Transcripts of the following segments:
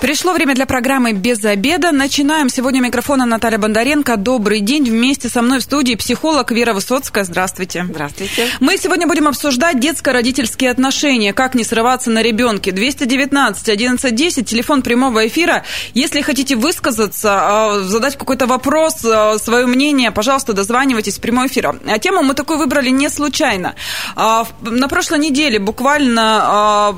Пришло время для программы «Без обеда». Начинаем. Сегодня микрофона Наталья Бондаренко. Добрый день. Вместе со мной в студии психолог Вера Высоцкая. Здравствуйте. Здравствуйте. Мы сегодня будем обсуждать детско-родительские отношения. Как не срываться на ребенке. 219 11 10, телефон прямого эфира. Если хотите высказаться, а, задать какой-то вопрос, а, свое мнение, пожалуйста, дозванивайтесь в прямой эфир. А тему мы такую выбрали не случайно. А, на прошлой неделе буквально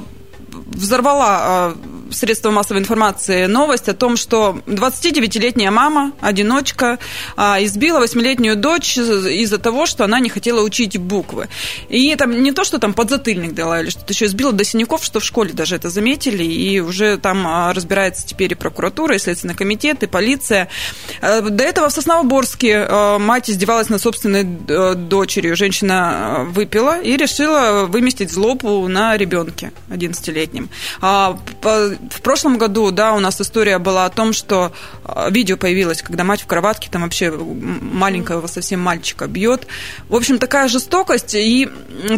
взорвала средства массовой информации новость о том, что 29-летняя мама, одиночка, а, избила 8-летнюю дочь из-за того, что она не хотела учить буквы. И там не то, что там подзатыльник дала или что-то еще, избила до синяков, что в школе даже это заметили, и уже там а, разбирается теперь и прокуратура, и Следственный комитет, и полиция. А, до этого в Сосновоборске мать издевалась над собственной дочерью. Женщина выпила и решила выместить злобу на ребенке 11-летнем в прошлом году, да, у нас история была о том, что а, видео появилось, когда мать в кроватке, там вообще маленького совсем мальчика бьет. В общем, такая жестокость, и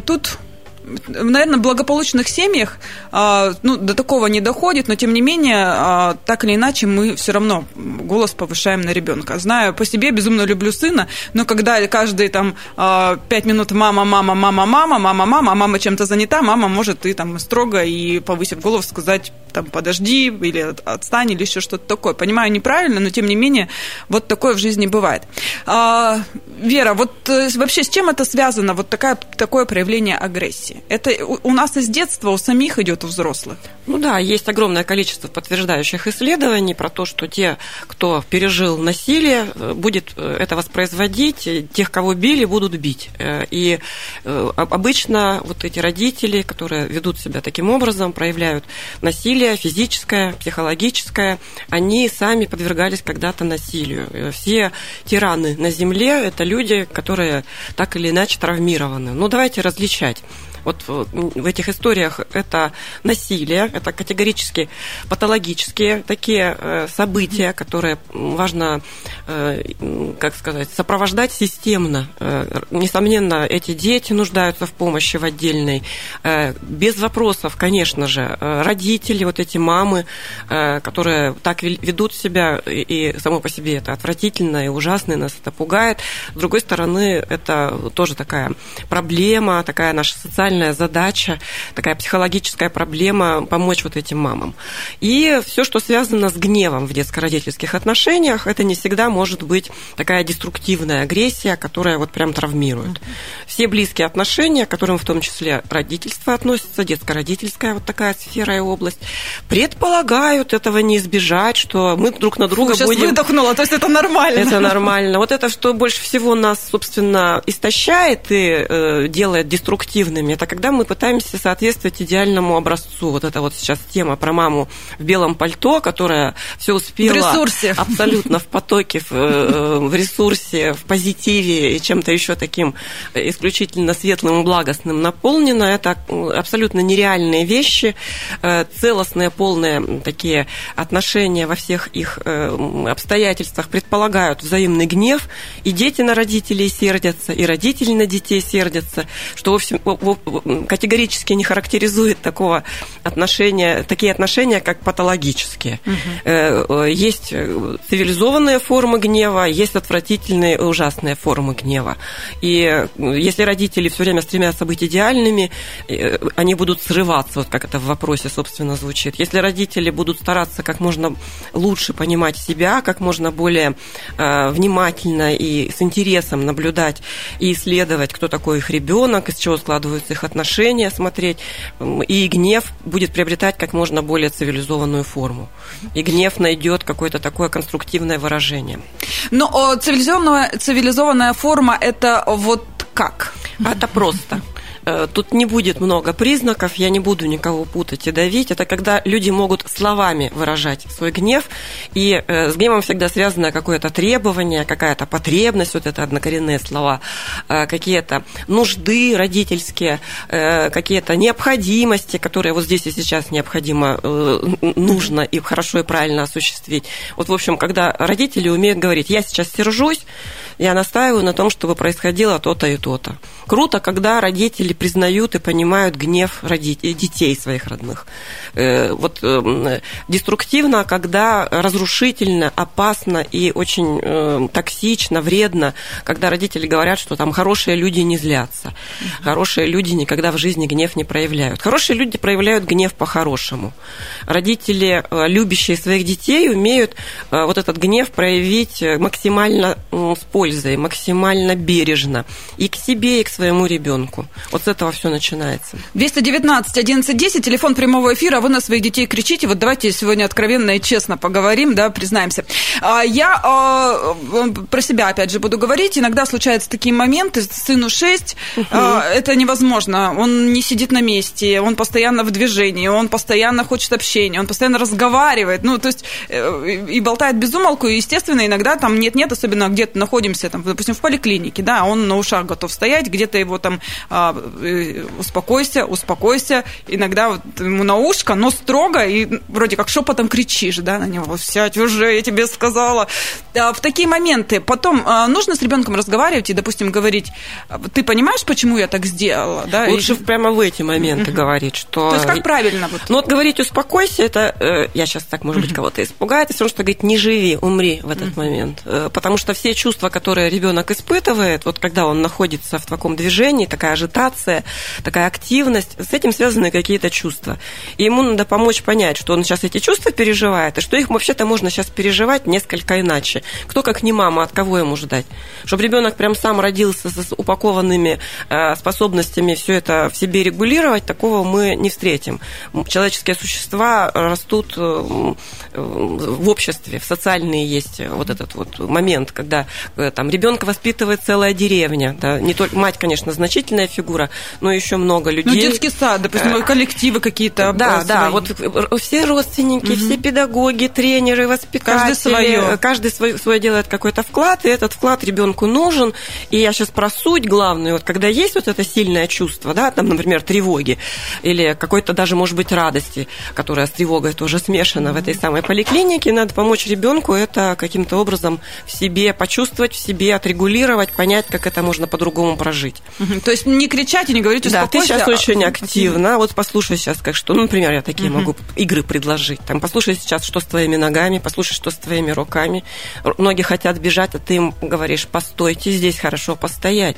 тут наверное, в благополучных семьях а, ну, до такого не доходит, но тем не менее, а, так или иначе, мы все равно голос повышаем на ребенка. Знаю по себе, безумно люблю сына, но когда каждые там а, пять минут мама, мама, мама, мама, мама, мама, а мама чем-то занята, мама может и там строго и повысив голову сказать там подожди или отстань или еще что-то такое. Понимаю, неправильно, но тем не менее вот такое в жизни бывает. Вера, вот э, вообще с чем это связано, вот такая, такое проявление агрессии? Это у нас из детства у самих идет у взрослых? Ну да, есть огромное количество подтверждающих исследований про то, что те, кто пережил насилие, э, будет э, это воспроизводить, тех, кого били, будут бить. И обычно вот эти родители, которые ведут себя таким образом, проявляют насилие физическое, психологическое, они сами подвергались когда-то насилию. Все тираны на земле – это люди, которые так или иначе травмированы. Ну, давайте различать вот в этих историях это насилие, это категорически патологические такие э, события, которые важно, э, как сказать, сопровождать системно. Э, несомненно, эти дети нуждаются в помощи в отдельной. Без вопросов, конечно же, родители, вот эти мамы, которые так ведут себя, и само по себе это отвратительно и ужасно, и нас это пугает. С другой стороны, это тоже такая проблема, такая наша социальная социальная задача, такая психологическая проблема помочь вот этим мамам. И все, что связано с гневом в детско-родительских отношениях, это не всегда может быть такая деструктивная агрессия, которая вот прям травмирует. Все близкие отношения, к которым в том числе родительство относится, детско-родительская вот такая сфера и область, предполагают этого не избежать, что мы друг на друга Фу, будем... выдохнула, то есть это нормально. Это нормально. Вот это, что больше всего нас, собственно, истощает и э, делает деструктивными, это когда мы пытаемся соответствовать идеальному образцу. Вот это вот сейчас тема про маму в белом пальто, которая все успела... В ресурсе. Абсолютно в потоке, в, э, в ресурсе, в позитиве и чем-то еще таким исключительно светлым и благостным наполнено. Это абсолютно нереальные вещи, э, целостные, полные такие отношения во всех их э, обстоятельствах предполагают взаимный гнев, и дети на родителей сердятся, и родители на детей сердятся, что, в общем, категорически не характеризует такого отношения, такие отношения, как патологические. Угу. Есть цивилизованные формы гнева, есть отвратительные и ужасные формы гнева. И если родители все время стремятся быть идеальными, они будут срываться, вот как это в вопросе, собственно, звучит. Если родители будут стараться как можно лучше понимать себя, как можно более внимательно и с интересом наблюдать и исследовать, кто такой их ребенок, из чего складываются их их отношения смотреть, и гнев будет приобретать как можно более цивилизованную форму. И гнев найдет какое-то такое конструктивное выражение. Но цивилизованная, цивилизованная форма это вот как? Это просто. Э, тут не будет много признаков, я не буду никого путать и давить. Это когда люди могут словами выражать свой гнев, и э, с гневом всегда связано какое-то требование, какая-то потребность, вот это однокоренные слова, э, какие-то нужды родительские, какие-то необходимости, которые вот здесь и сейчас необходимо, нужно и хорошо и правильно осуществить. Вот, в общем, когда родители умеют говорить, я сейчас сержусь, я настаиваю на том, чтобы происходило то-то и то-то. Круто, когда родители признают и понимают гнев родителей, детей своих родных. Э, вот э, деструктивно, когда разрушительно, опасно и очень э, токсично, вредно, когда родители говорят, что там хорошие люди не злятся, хорошие люди никогда в жизни гнев не проявляют. Хорошие люди проявляют гнев по-хорошему. Родители, любящие своих детей, умеют вот этот гнев проявить максимально с пользой, максимально бережно и к себе, и к своему ребенку. Вот с этого все начинается. 219 11 10, телефон прямого эфира, а вы на своих детей кричите. Вот давайте сегодня откровенно и честно поговорим, да, признаемся. А, я а, про себя, опять же, буду говорить. Иногда случаются такие моменты, сыну 6, угу. это невозможно. Он не сидит на месте, он постоянно в движении, он постоянно хочет общения, он постоянно разговаривает, ну, то есть э, и болтает без умолку, и, естественно, иногда там нет-нет, особенно где-то находимся, там, допустим, в поликлинике, да, он на ушах готов стоять, где-то его там э, успокойся, успокойся, иногда вот ему на ушко, но строго, и вроде как шепотом кричишь, да, на него, сядь уже, я тебе сказала. В такие моменты потом нужно с ребенком разговаривать и, допустим, говорить, ты понимаешь, почему я так сделала, да? Лучше и... прямо в эти моменты uh-huh. говорить, что... То есть как правильно? Вот? Ну вот говорить успокойся, это, э, я сейчас так, может быть, кого-то испугает, и все что говорить не живи, умри в этот uh-huh. момент. Э, потому что все чувства, которые ребенок испытывает, вот когда он находится в таком движении, такая ажитация, такая активность, с этим связаны какие-то чувства. И ему надо помочь понять, что он сейчас эти чувства переживает, и что их вообще-то можно сейчас переживать несколько иначе. Кто как не мама, от кого ему ждать? Чтобы ребенок прям сам родился с упакованными э, способностями все это в себе регулировать, такого мы не встретим. Человеческие существа растут э, в обществе, в социальные есть вот этот вот момент, когда э, там ребенка воспитывает целая деревня, да, не только мать, конечно, значительная фигура, но еще много ну, людей. Ну, детский сад, допустим, коллективы какие-то. Да, да, вот все родственники, угу. все педагоги, тренеры, воспитатели, каждый свое, каждый свое, свое делает какой-то вклад, и этот вклад ребенку нужен. И я сейчас про суть главную, вот когда есть вот это сильное чувство, да, там, например, тревоги или какой-то даже, может быть, радости, которая с тревогой тоже смешана в этой самой поликлинике, надо помочь ребенку это каким-то образом в себе почувствовать, себе отрегулировать, понять, как это можно по-другому прожить. Mm-hmm. То есть не кричать и не говорить Да, ты сейчас а... очень активно. Вот послушай сейчас, как что, ну, например, я такие mm-hmm. могу игры предложить. Там, послушай сейчас, что с твоими ногами, послушай, что с твоими руками. Ноги хотят бежать, а ты им говоришь, постойте, здесь хорошо постоять.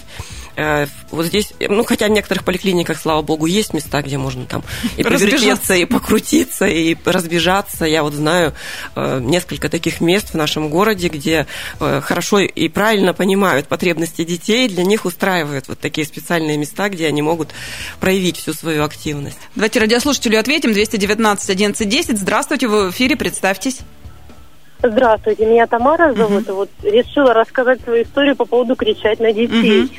Э, вот здесь, ну, хотя в некоторых поликлиниках, слава богу, есть места, где можно там и повертеться, и покрутиться, и разбежаться. Я вот знаю э, несколько таких мест в нашем городе, где э, хорошо и правильно понимают потребности детей, для них устраивают вот такие специальные места, где они могут проявить всю свою активность. Давайте радиослушателю ответим. 219 11 10. Здравствуйте, вы в эфире, представьтесь. Здравствуйте, меня Тамара зовут. Uh-huh. Вот решила рассказать свою историю по поводу кричать на детей. Uh-huh.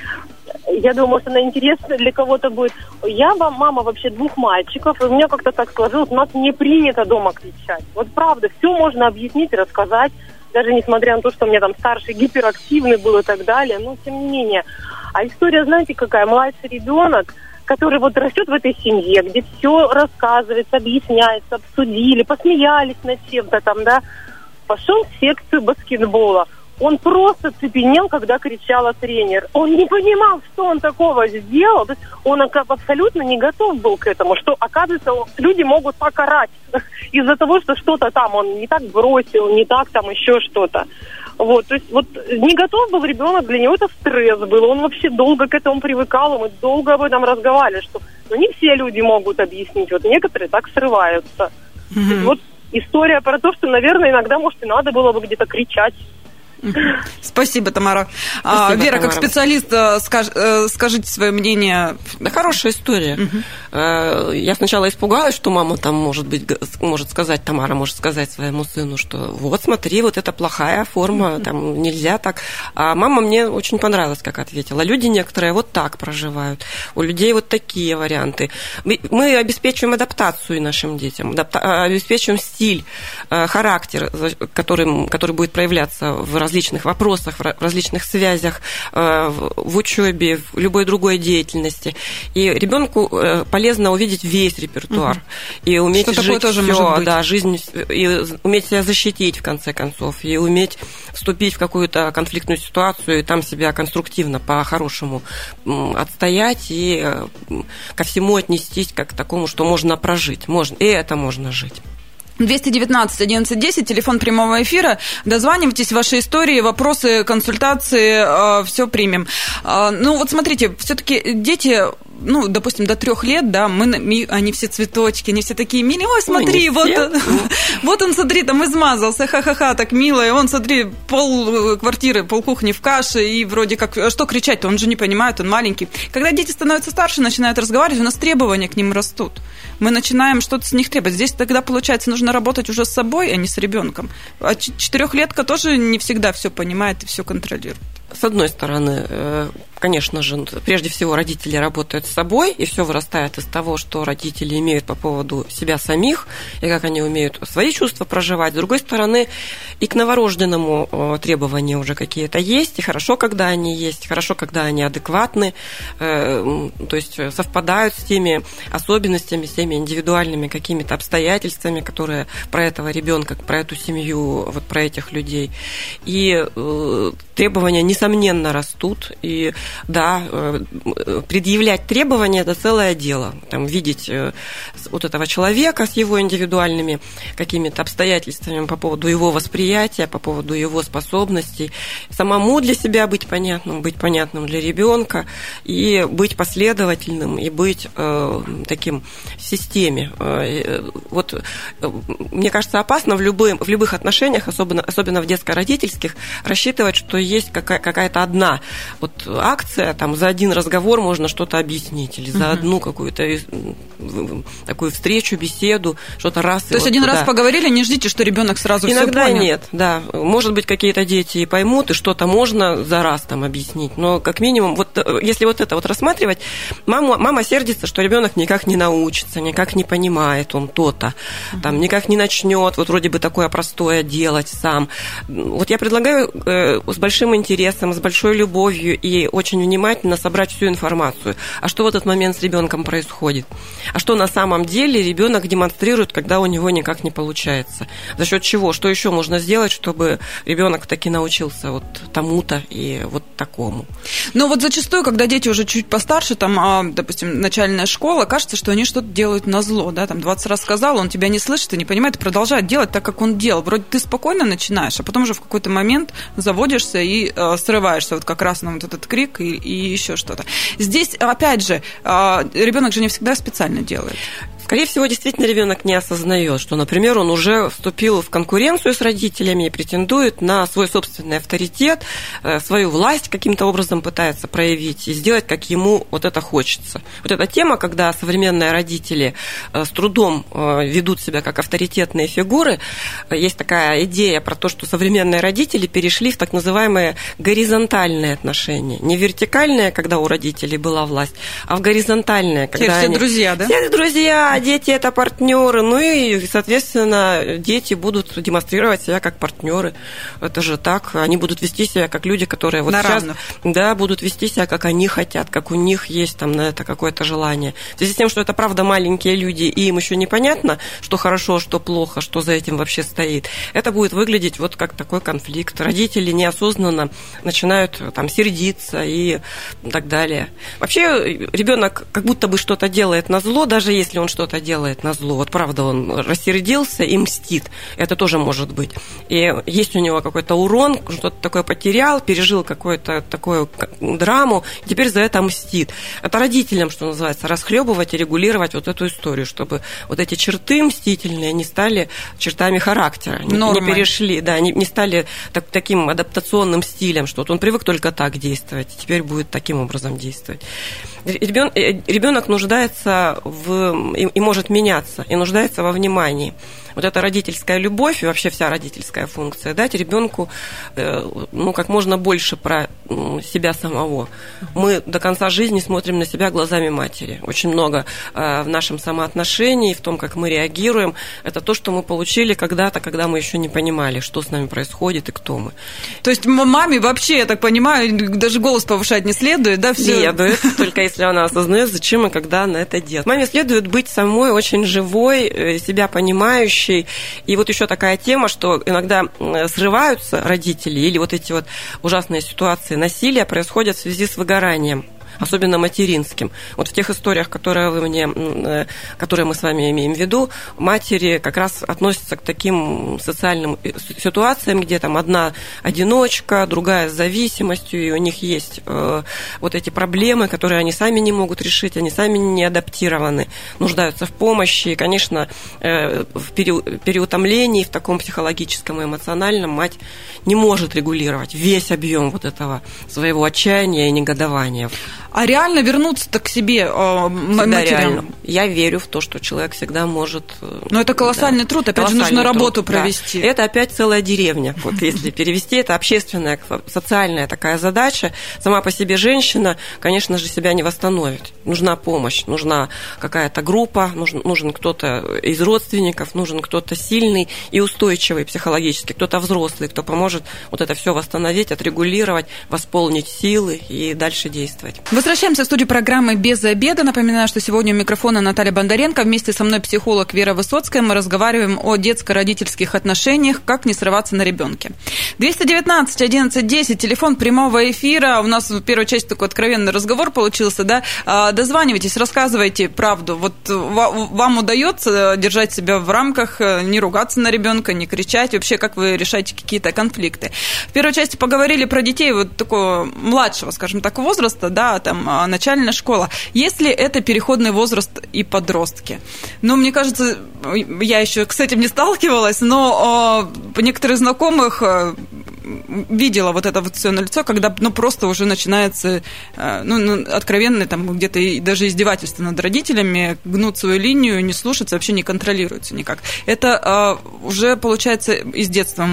Я думаю, что она интересна для кого-то будет. Я вам мама вообще двух мальчиков, и у меня как-то так сложилось, у нас не принято дома кричать. Вот правда, все можно объяснить, рассказать, даже несмотря на то, что у меня там старший гиперактивный был и так далее, но тем не менее. А история, знаете, какая? Младший ребенок, который вот растет в этой семье, где все рассказывается, объясняется, обсудили, посмеялись над чем-то там, да, пошел в секцию баскетбола. Он просто цепенел, когда кричала тренер. Он не понимал, что он такого сделал. Он абсолютно не готов был к этому, что, оказывается, люди могут покарать из-за того, что что-то там он не так бросил, не так там еще что-то. Вот, то есть вот не готов был ребенок, для него это стресс был, он вообще долго к этому привыкал, мы долго об этом разговаривали, что ну, не все люди могут объяснить, вот некоторые так срываются. Mm-hmm. Вот история про то, что, наверное, иногда, может, и надо было бы где-то кричать. Спасибо, Тамара. А, Спасибо, Вера, Тамара. как специалист, э, скаж, э, скажите свое мнение. Да, хорошая история. Угу. Я сначала испугалась, что мама там может быть, может сказать, Тамара может сказать своему сыну, что вот смотри, вот это плохая форма, там нельзя так. А мама мне очень понравилась, как ответила. Люди некоторые вот так проживают. У людей вот такие варианты. Мы обеспечиваем адаптацию нашим детям, обеспечиваем стиль, характер, который, который будет проявляться в различных вопросах, в различных связях, э, в учебе, в любой другой деятельности. И ребенку э, полезно увидеть весь репертуар угу. и уметь Что жить тоже все, да, жизнь и уметь себя защитить в конце концов, и уметь вступить в какую-то конфликтную ситуацию и там себя конструктивно, по-хорошему отстоять и э, ко всему отнестись как к такому, что можно прожить. Можно, и это можно жить. 219 11 10, телефон прямого эфира. Дозванивайтесь, ваши истории, вопросы, консультации, э, все примем. Э, ну, вот смотрите, все-таки дети ну, допустим, до трех лет, да, мы, они все цветочки, они все такие милые, ой, смотри, вот, вот он, смотри, там измазался, ха-ха-ха, так мило, и он, смотри, пол э, квартиры, пол кухни в каше, и вроде как, а что кричать-то, он же не понимает, он маленький. Когда дети становятся старше, начинают разговаривать, у нас требования к ним растут. Мы начинаем что-то с них требовать. Здесь тогда, получается, нужно работать уже с собой, а не с ребенком. А четырехлетка тоже не всегда все понимает и все контролирует. С одной стороны, э, конечно же, прежде всего родители работают с собой, и все вырастает из того, что родители имеют по поводу себя самих, и как они умеют свои чувства проживать. С другой стороны, и к новорожденному требования уже какие-то есть, и хорошо, когда они есть, хорошо, когда они адекватны, э, то есть совпадают с теми особенностями, с теми индивидуальными какими-то обстоятельствами, которые про этого ребенка, про эту семью, вот про этих людей. И э, требования, несомненно, растут, и да, э, предъявлять требования – это целое дело. Там, видеть э, вот этого человека с его индивидуальными какими-то обстоятельствами по поводу его восприятия, по поводу его способностей, самому для себя быть понятным, быть понятным для ребенка и быть последовательным, и быть э, таким в системе. Э, вот мне кажется, опасно в, любым, в любых отношениях, особенно, особенно в детско-родительских, рассчитывать, что есть какая- какая-то одна вот акция, там за один разговор можно что-то объяснить, или за одну какую-то такую встречу, беседу, что-то раз. То есть вот один туда. раз поговорили, не ждите, что ребенок сразу Иногда все понял. нет, да. Может быть, какие-то дети и поймут, и что-то можно за раз там объяснить. Но как минимум, вот э, если вот это вот рассматривать, мама, мама сердится, что ребенок никак не научится, никак не понимает он то-то, там никак не начнет, вот вроде бы такое простое делать сам. Вот я предлагаю э, с большим интересом, с большой любовью и очень внимательно собрать всю информацию. А что в этот момент с ребенком происходит? А что на самом деле ребенок демонстрирует, когда у него никак не получается? За счет чего? Что еще можно сделать, чтобы ребенок таки научился вот тому-то и вот такому? Ну вот зачастую, когда дети уже чуть постарше, там, а, допустим, начальная школа, кажется, что они что-то делают на зло, да, там 20 раз сказал, он тебя не слышит и не понимает, и продолжает делать так, как он делал. Вроде ты спокойно начинаешь, а потом уже в какой-то момент заводишься и э, срываешься вот как раз на вот этот крик и, и еще что-то. Здесь, опять же, э, ребенок же не всегда специально делает. Скорее всего, действительно ребенок не осознает, что, например, он уже вступил в конкуренцию с родителями и претендует на свой собственный авторитет, э, свою власть каким-то образом пытается проявить и сделать, как ему вот это хочется. Вот эта тема, когда современные родители э, с трудом э, ведут себя как авторитетные фигуры, есть такая идея про то, что современные родители перешли в так называемые горизонтальные отношения. Не вертикальные, когда у родителей была власть, а в горизонтальные, когда все, они... все друзья, да? Все друзья, дети это партнеры, ну и, соответственно, дети будут демонстрировать себя как партнеры. Это же так, они будут вести себя как люди, которые вот на сейчас, равных. да, будут вести себя как они хотят, как у них есть там на это какое-то желание. В связи с тем, что это правда маленькие люди, и им еще непонятно, что хорошо, что плохо, что за этим вообще стоит. Это будет выглядеть вот как такой конфликт. Родители неосознанно начинают там сердиться и так далее. Вообще ребенок как будто бы что-то делает на зло, даже если он что что-то делает на зло. Вот правда, он рассердился и мстит. Это тоже может быть. И есть у него какой-то урон, что-то такое потерял, пережил какую-то такую драму, теперь за это мстит. Это родителям, что называется, расхлебывать и регулировать вот эту историю, чтобы вот эти черты мстительные не стали чертами характера, не, не перешли, да, не, не стали так, таким адаптационным стилем, что вот он привык только так действовать, теперь будет таким образом действовать. Ребенок нуждается в и может меняться, и нуждается во внимании вот эта родительская любовь и вообще вся родительская функция, дать ребенку э, ну, как можно больше про себя самого. Мы до конца жизни смотрим на себя глазами матери. Очень много э, в нашем самоотношении, в том, как мы реагируем, это то, что мы получили когда-то, когда мы еще не понимали, что с нами происходит и кто мы. То есть маме вообще, я так понимаю, даже голос повышать не следует, да? Все? Следует, только если она осознает, зачем и когда она это делает. Маме следует быть самой очень живой, э, себя понимающей, помощи. И вот еще такая тема, что иногда срываются родители или вот эти вот ужасные ситуации насилия происходят в связи с выгоранием особенно материнским. Вот в тех историях, которые, вы мне, э, которые мы с вами имеем в виду, матери как раз относятся к таким социальным э, ситуациям, где там одна одиночка, другая с зависимостью, и у них есть э, вот эти проблемы, которые они сами не могут решить, они сами не адаптированы, нуждаются в помощи. И, конечно, в переутомлении, в таком психологическом и эмоциональном мать не может регулировать весь объем вот этого своего отчаяния и негодования. А реально вернуться-то к себе э, матерям? Я верю в то, что человек всегда может... Э, Но это колоссальный да, труд, опять же, нужно труд, работу провести. Да. Это опять целая деревня. Вот если перевести, это общественная, социальная такая задача. Сама по себе женщина, конечно же, себя не восстановит. Нужна помощь, нужна какая-то группа, нужен, нужен кто-то из родственников, нужен кто-то сильный и устойчивый психологически, кто-то взрослый, кто поможет вот это все восстановить, отрегулировать, восполнить силы и дальше действовать. Возвращаемся в студию программы «Без обеда». Напоминаю, что сегодня у микрофона Наталья Бондаренко. Вместе со мной психолог Вера Высоцкая. Мы разговариваем о детско-родительских отношениях, как не срываться на ребенке. 219 11 10, телефон прямого эфира. У нас в первой части такой откровенный разговор получился, да? А, дозванивайтесь, рассказывайте правду. Вот вам удается держать себя в рамках, не ругаться на ребенка, не кричать? Вообще, как вы решаете какие-то конфликты? В первой части поговорили про детей вот такого младшего, скажем так, возраста, да, там там а, начальная школа. Если это переходный возраст и подростки? Ну, мне кажется, я еще с этим не сталкивалась, но по некоторых знакомых а, видела вот это вот все на лицо, когда ну, просто уже начинается ну, ну, откровенное там где-то даже издевательство над родителями, гнут свою линию, не слушаться, вообще не контролируется никак. Это уже, получается, из детства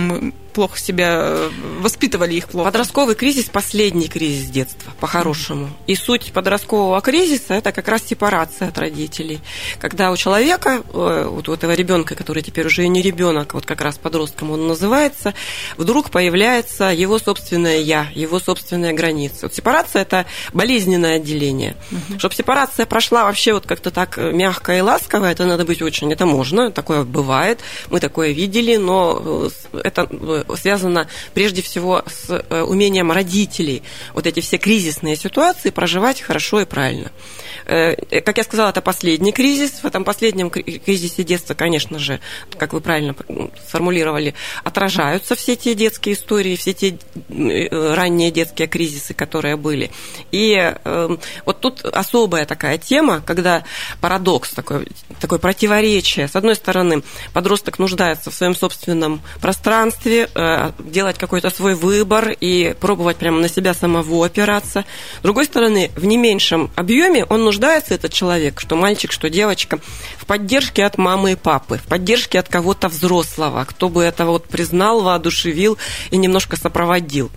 плохо себя э, воспитывали их плохо. Подростковый кризис – последний кризис детства, по-хорошему. И суть подросткового кризиса – это как раз сепарация от родителей. Когда у человека, э, вот у этого ребенка, который теперь уже и не ребенок, вот как раз подростком он называется, вдруг появляется его собственное «я», его собственная граница. Вот сепарация – это болезненное отделение. Угу. Чтобы сепарация прошла вообще вот как-то так э, мягко и ласково, это надо быть очень, это можно, такое бывает, мы такое видели, но это связано прежде всего с э, умением родителей вот эти все кризисные ситуации проживать хорошо и правильно. Э, как я сказала, это последний кризис. В этом последнем кризисе детства, конечно же, как вы правильно сформулировали, отражаются все те детские истории, все те э, ранние детские кризисы, которые были. И эм, вот тут особая такая тема, когда парадокс, такой, такое противоречие. С одной стороны, подросток нуждается в своем собственном пространстве, э, делать какой-то свой выбор и пробовать прямо на себя самого опираться. С другой стороны, в не меньшем объеме он нуждается этот человек, что мальчик, что девочка, в поддержке от мамы и папы, в поддержке от кого-то взрослого, кто бы это вот признал, воодушевил и немножко сопроводил.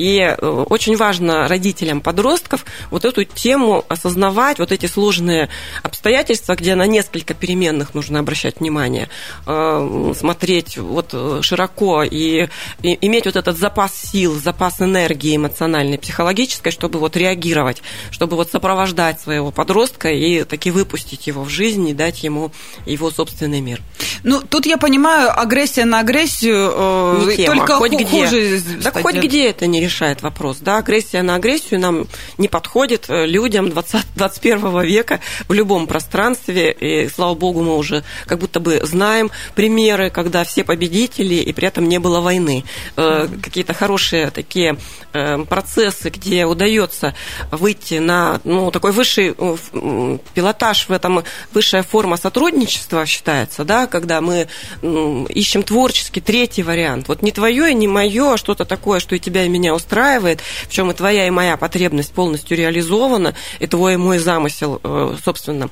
И э, очень важно родителям подростков вот эту тему осознавать, вот эти сложные обстоятельства, где на несколько переменных нужно обращать внимание, э, смотреть вот э, широко и, иметь вот этот запас сил, запас энергии эмоциональной, психологической, чтобы вот реагировать, чтобы вот сопровождать своего подростка и таки выпустить его в жизнь и дать ему его собственный мир. Ну, тут я понимаю, агрессия на агрессию не тема. только хоть где. Да хоть где это не решает вопрос. Да, агрессия на агрессию нам не подходит э, людям 20, 21 века в любом пространстве. И, слава богу, мы уже как будто бы знаем примеры, когда все победители, и при этом не было войны. Э, какие-то хорошие такие э, процессы, где удается выйти на ну, такой высший пилотаж в этом, высшая форма сотрудничества считается, да, когда мы ищем творческий третий вариант. Вот не твое и не мое, а что-то такое, что и тебя, и меня устраивает, в чем и твоя, и моя потребность полностью реализована, и твой и мой замысел, э, собственно,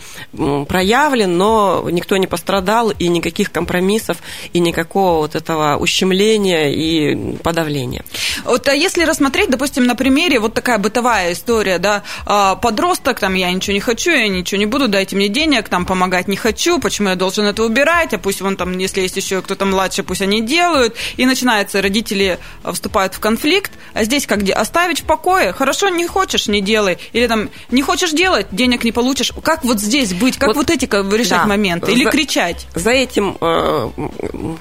проявлен, но никто не пострадал, и никаких компромиссов, и никакого вот этого ущемления и подавления. Вот а если рассмотреть, допустим, на примере вот такая бытовая история, да, а, подросток, там, я ничего не хочу, я ничего не буду, дайте мне денег, там помогать не хочу, почему я должен это убирать, а пусть вон там, если есть еще кто-то младше, пусть они делают. И начинается, родители вступают в конфликт, а здесь как где? Оставить в покое? Хорошо, не хочешь, не делай. Или там, не хочешь делать, денег не получишь. Как вот здесь быть? Как вот, вот эти решать да. моменты? Или за, кричать? За этим э,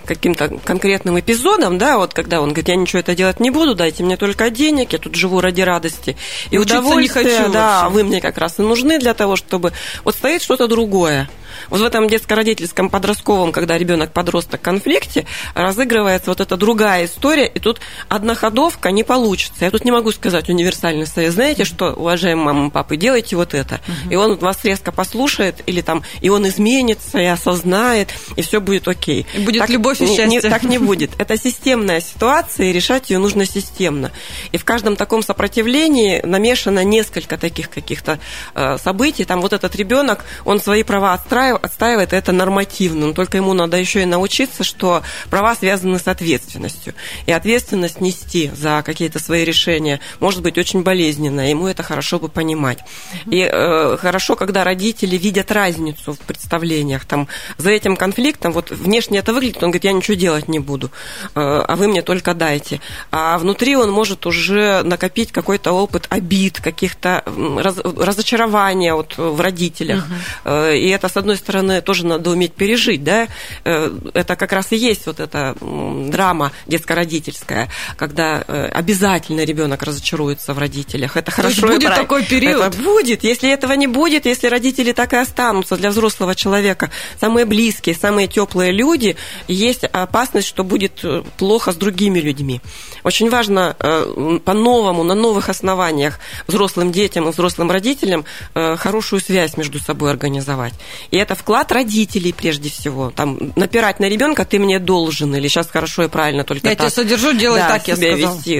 каким-то конкретным эпизодом, да, вот когда он говорит, я ничего это делать не буду, дайте мне только денег, я тут живу ради радости и Учиться удовольствия. Не хочу да, вообще. вы мне как раз и нужны для того, чтобы... Вот стоит что-то другое. Вот в этом детско-родительском подростковом, когда ребенок подросток в конфликте, разыгрывается вот эта другая история, и тут одноходовка не получится. Я тут не могу сказать универсальный совет. Знаете, что, уважаемые мамы и папы, делайте вот это. И он вас резко послушает, или там, и он изменится, и осознает, и все будет окей. И будет так, любовь и счастье. Не, так не будет. Это системная ситуация, и решать ее нужно системно. И в каждом таком сопротивлении намешано несколько таких каких-то э, событий. Там вот этот ребенок, он свои права отстраивает, отстаивает это нормативно, но только ему надо еще и научиться, что права связаны с ответственностью. И ответственность нести за какие-то свои решения может быть очень болезненно, ему это хорошо бы понимать. И э, хорошо, когда родители видят разницу в представлениях. Там, за этим конфликтом, вот внешне это выглядит, он говорит, я ничего делать не буду, э, а вы мне только дайте. А внутри он может уже накопить какой-то опыт обид, каких-то раз, разочарования вот в родителях. Угу. И это, с одной стороны, тоже надо уметь пережить, да, э, это как раз и есть вот эта драма детско-родительская, когда э, обязательно ребенок разочаруется в родителях. Это хорошо. То есть будет такой период. Это будет. Если этого не будет, если родители так и останутся для взрослого человека, самые близкие, самые теплые люди, есть опасность, что будет э, плохо с другими людьми. Очень важно по-новому, на новых основаниях взрослым детям и взрослым родителям хорошую связь между собой организовать. И это вклад родителей прежде всего. Там напирать на ребенка ты мне должен, или сейчас хорошо и правильно только я так. тебя содержу, делай да, так, я себя сказала. вести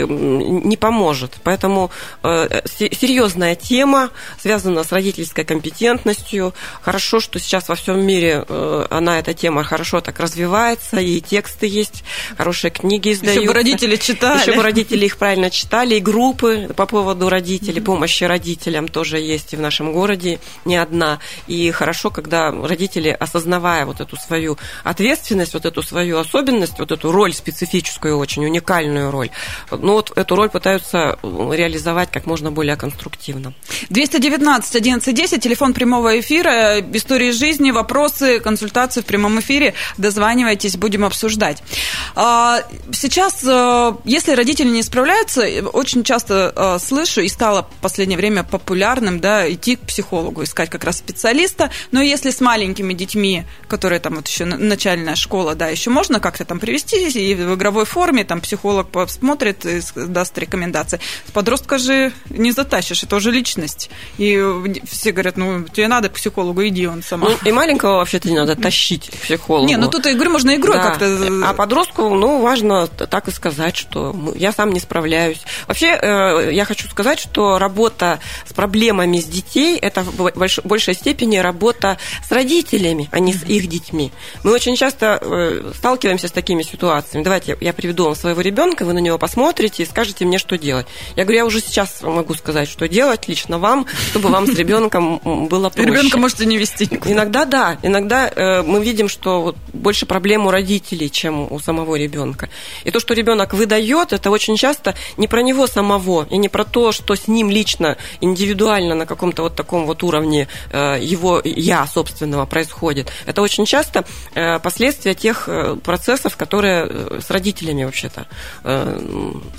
не поможет. Поэтому э, серьезная тема связана с родительской компетентностью. Хорошо, что сейчас во всем мире э, она, эта тема, хорошо так развивается, и тексты есть, хорошие книги издаются. Еще бы родители читали. Еще бы родители их правильно читали, и группы по поводу родителей, mm-hmm. помощи родителям тоже есть и в нашем городе не одна. И хорошо, когда родители, осознавая вот эту свою ответственность, вот эту свою особенность, вот эту роль специфическую, очень уникальную роль, ну вот эту роль пытаются реализовать как можно более конструктивно. 219 1110, телефон прямого эфира, истории жизни, вопросы, консультации в прямом эфире. Дозванивайтесь, будем обсуждать. А, сейчас, э, если родители не справляются, очень часто э, слышу, и стало в последнее время популярным, да, идти к психологу, искать как раз специалиста. Но если с маленькими детьми, которые там вот еще начальная школа, да, еще можно как-то там привести и в игровой форме, там психолог посмотрит и даст рекомендации. Подростка же не затащишь, это уже личность. И все говорят, ну, тебе надо к психологу, иди он сама. Ну, и маленького вообще-то не надо тащить к психологу. Не, ну тут игры можно игрой да. как-то. А подростку, ну, важно так и сказать, что я сам не справляюсь. Вообще, э, я хочу сказать, что работа с проблемами с детей – это в большей степени работа с родителями, а не с их детьми. Мы очень часто э, сталкиваемся с такими ситуациями. Давайте я приведу вам своего ребенка, вы на него посмотрите и скажете мне, что делать. Я говорю, я уже сейчас могу сказать, что делать лично вам, чтобы вам с ребенком было проще. Ребенка можете не вести. Иногда да, иногда э, мы видим, что больше проблем у родителей, чем у самого ребенка. И то, что ребенок выдает, это очень часто не про него самого и не про то, что с ним лично, индивидуально на каком-то вот таком вот уровне э, его я, собственного происходит. Это очень часто э, последствия тех э, процессов, которые э, с родителями вообще-то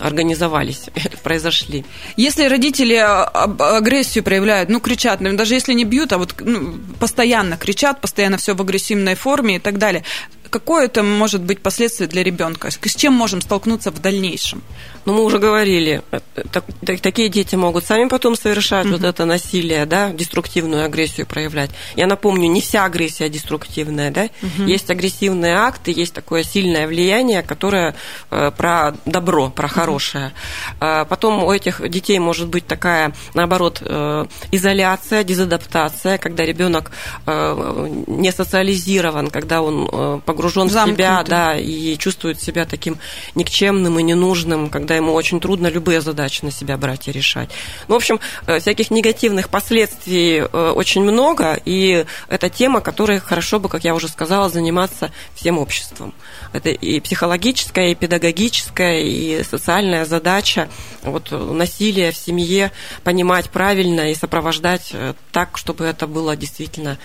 организовались, произошли. Если родители агрессию проявляют, ну, кричат, даже если не бьют, а вот ну, постоянно кричат, постоянно все в агрессивной форме и так далее, какое это может быть последствие для ребенка? С чем можем столкнуться в дальнейшем? Ну, мы уже говорили, э, так, такие дети могут сами потом совершать mm-hmm. вот это насилие, да, деструктивную агрессию проявлять. Я напомню, не вся агрессия деструктивная, да. Mm-hmm. Есть агрессивные акты, есть такое сильное влияние, которое э, про добро, про хорошее. Mm-hmm. Потом у этих детей может быть такая, наоборот, э, изоляция, дезадаптация, когда ребенок э, не социализирован, когда он э, погружен Замкнутый. в себя, да, и чувствует себя таким никчемным и ненужным, когда ему очень трудно любые задачи на себя брать и решать. Ну, в общем, э, всяких негативных последствий э, очень много, и это тема, которой хорошо бы, как я уже сказала, заниматься всем обществом. Это и психологическая, и педагогическая, и социальная задача вот, насилие в семье понимать правильно и сопровождать так, чтобы это было действительно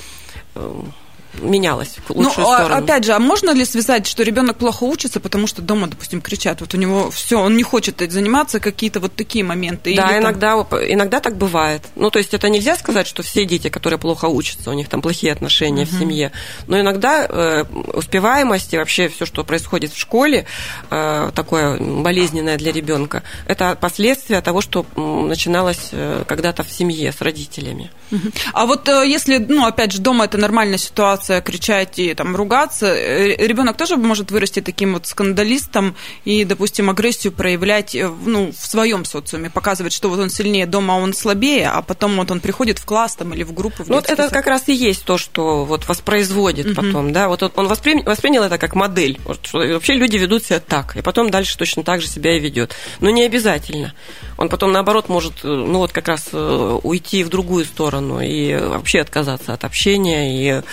менялось в лучшую ну, сторону. Опять же, а можно ли связать, что ребенок плохо учится, потому что дома, допустим, кричат, вот у него все, он не хочет заниматься, какие-то вот такие моменты? Да, иногда, там... иногда так бывает. Ну, то есть это нельзя сказать, что все дети, которые плохо учатся, у них там плохие отношения uh-huh. в семье, но иногда э, успеваемость и вообще все, что происходит в школе, э, такое болезненное для ребенка, это последствия того, что начиналось э, когда-то в семье с родителями. Uh-huh. А вот э, если, ну, опять же, дома это нормальная ситуация, ситуация кричать и там ругаться, э, ребенок тоже может вырасти таким вот скандалистом и, допустим, агрессию проявлять э, ну, в своем социуме, показывать, что вот он сильнее дома, а он слабее, а потом вот он приходит в класс там, или в группу. В ну, вот это как раз и есть то, что вот воспроизводит угу. потом, да, вот он воспринял, воспринял это как модель, что вообще люди ведут себя так, и потом дальше точно так же себя и ведет. Но не обязательно. Он потом, наоборот, может, э, ну вот как раз уйти в другую сторону и вообще отказаться от общения и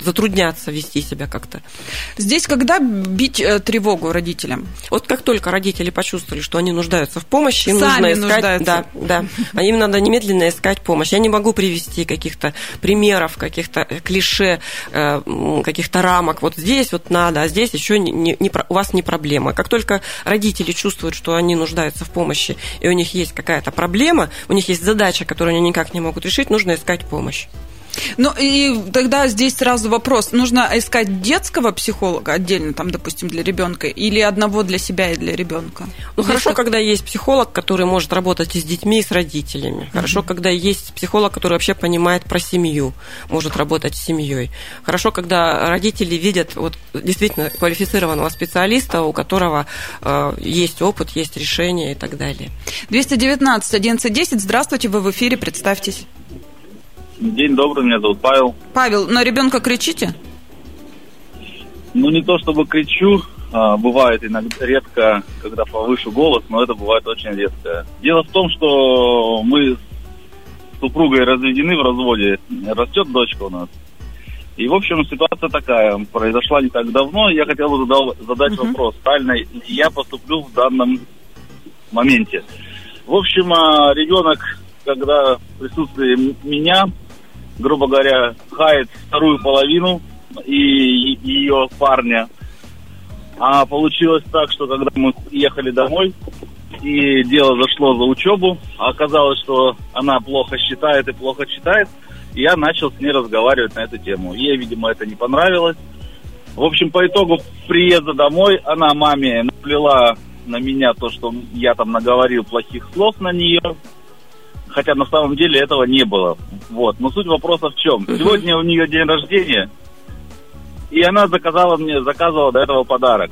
затрудняться вести себя как-то. Здесь когда бить э, тревогу родителям? Вот как только родители почувствовали, что они нуждаются в помощи, им Сами нужно искать, нуждаются. да, да, им надо немедленно искать помощь. Я не могу привести каких-то примеров, каких-то э, клише, каких-то рамок. Вот здесь вот надо, а здесь еще не, не, не, у вас не проблема. Как только родители чувствуют, что они нуждаются в помощи и у них есть какая-то проблема, у них есть задача, которую они никак не могут решить, нужно искать помощь. Ну и тогда здесь сразу вопрос. Нужно искать детского психолога отдельно, там, допустим, для ребенка, или одного для себя и для ребенка? Ну здесь хорошо, как... когда есть психолог, который может работать и с детьми, и с родителями. Хорошо, mm-hmm. когда есть психолог, который вообще понимает про семью, может работать с семьей. Хорошо, когда родители видят вот, действительно квалифицированного специалиста, у которого э, есть опыт, есть решение и так далее. 219 1110. Здравствуйте, вы в эфире, представьтесь. День добрый, меня зовут Павел. Павел, на ребенка кричите? Ну, не то чтобы кричу, а, бывает иногда редко, когда повышу голос, но это бывает очень редко. Дело в том, что мы с супругой разведены в разводе, растет дочка у нас. И, в общем, ситуация такая, произошла не так давно, я хотел бы задать uh-huh. вопрос, правильно я поступлю в данном моменте. В общем, а, ребенок, когда в присутствии меня грубо говоря, хает вторую половину и ее парня. А получилось так, что когда мы ехали домой, и дело зашло за учебу, оказалось, что она плохо считает и плохо читает, и я начал с ней разговаривать на эту тему. Ей, видимо, это не понравилось. В общем, по итогу приезда домой она маме наплела на меня то, что я там наговорил плохих слов на нее, хотя на самом деле этого не было. Вот. Но суть вопроса в чем? Сегодня у нее день рождения, и она заказала мне, заказывала до этого подарок.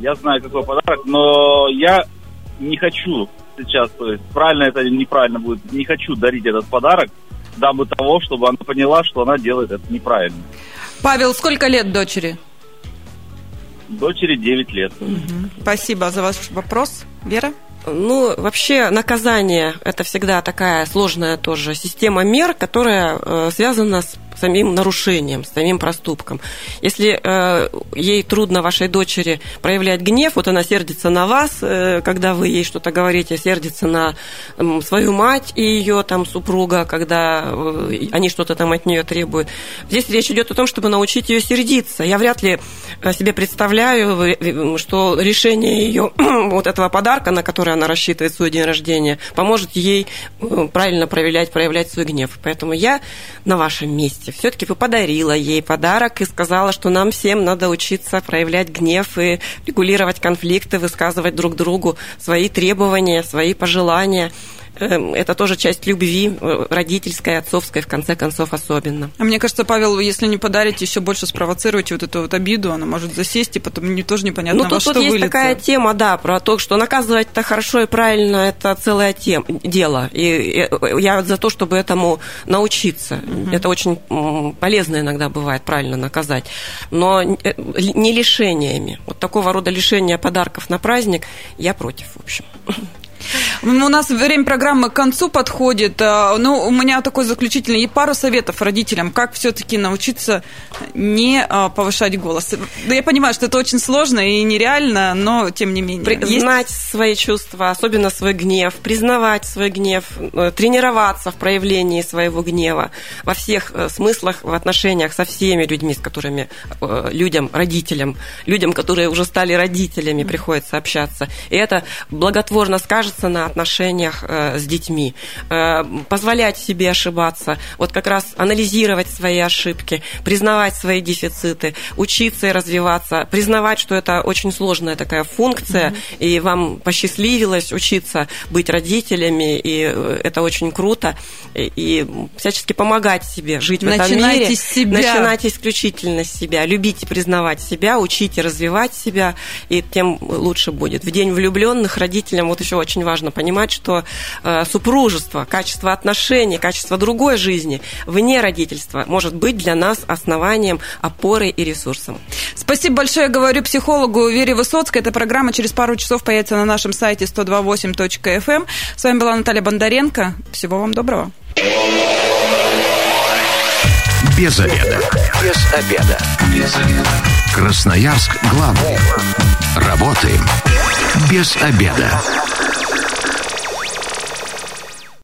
Я знаю, какой подарок, но я не хочу сейчас, то есть правильно это или неправильно будет, не хочу дарить этот подарок, дабы того, чтобы она поняла, что она делает это неправильно. Павел, сколько лет дочери? Дочери 9 лет. Угу. Спасибо за ваш вопрос. Вера? Ну, вообще наказание – это всегда такая сложная тоже система мер, которая э, связана с самим нарушением, самим проступком. Если э, ей трудно вашей дочери проявлять гнев, вот она сердится на вас, э, когда вы ей что-то говорите, сердится на э, свою мать и ее там супруга, когда э, они что-то там от нее требуют. Здесь речь идет о том, чтобы научить ее сердиться. Я вряд ли э, себе представляю, что решение ее вот этого подарка, на который она рассчитывает свой день рождения, поможет ей э, правильно проявлять, проявлять свой гнев. Поэтому я на вашем месте все-таки подарила ей подарок и сказала, что нам всем надо учиться проявлять гнев и регулировать конфликты, высказывать друг другу свои требования, свои пожелания. Эм, это тоже часть любви, э, родительской, отцовской, в конце концов, особенно. А мне кажется, Павел, если не подарите, еще больше спровоцируете вот эту вот обиду, она может засесть, и потом не, тоже непонятно, ну, тут, во что тут есть такая тема, да, про то, что наказывать-то хорошо и правильно, это целое тем, дело. И я за то, чтобы этому научиться. Угу. Это очень полезно иногда бывает, правильно наказать. Но э, не лишениями. Вот такого рода лишения подарков на праздник я против, в общем. У нас время программы к концу подходит. А, ну, у меня такой заключительный и пару советов родителям, как все-таки научиться не а, повышать голос. Я понимаю, что это очень сложно и нереально, но тем не менее. Признать Есть... свои чувства, особенно свой гнев, признавать свой гнев, э, тренироваться в проявлении своего гнева во всех э, смыслах, в отношениях со всеми людьми, с которыми э, людям, родителям, людям, которые уже стали родителями, приходится общаться. И это благотворно скажется на отношениях э, с детьми, э, позволять себе ошибаться, вот как раз анализировать свои ошибки, признавать свои дефициты, учиться и развиваться, признавать, что это очень сложная такая функция, mm-hmm. и вам посчастливилось учиться быть родителями, и э, это очень круто, и, и всячески помогать себе жить Начинайте в этом мире. С себя. Начинать исключительно с себя, любить и признавать себя, учить и развивать себя, и тем лучше будет. В день влюбленных родителям вот еще очень важно понимать, что э, супружество, качество отношений, качество другой жизни вне родительства может быть для нас основанием, опорой и ресурсом. Спасибо большое, говорю психологу Вере Высоцкой. Эта программа через пару часов появится на нашем сайте 128.fm. Эм. С вами была Наталья Бондаренко. Всего вам доброго. Без обеда. Без обеда. Без обеда. Красноярск главный. Работаем без обеда.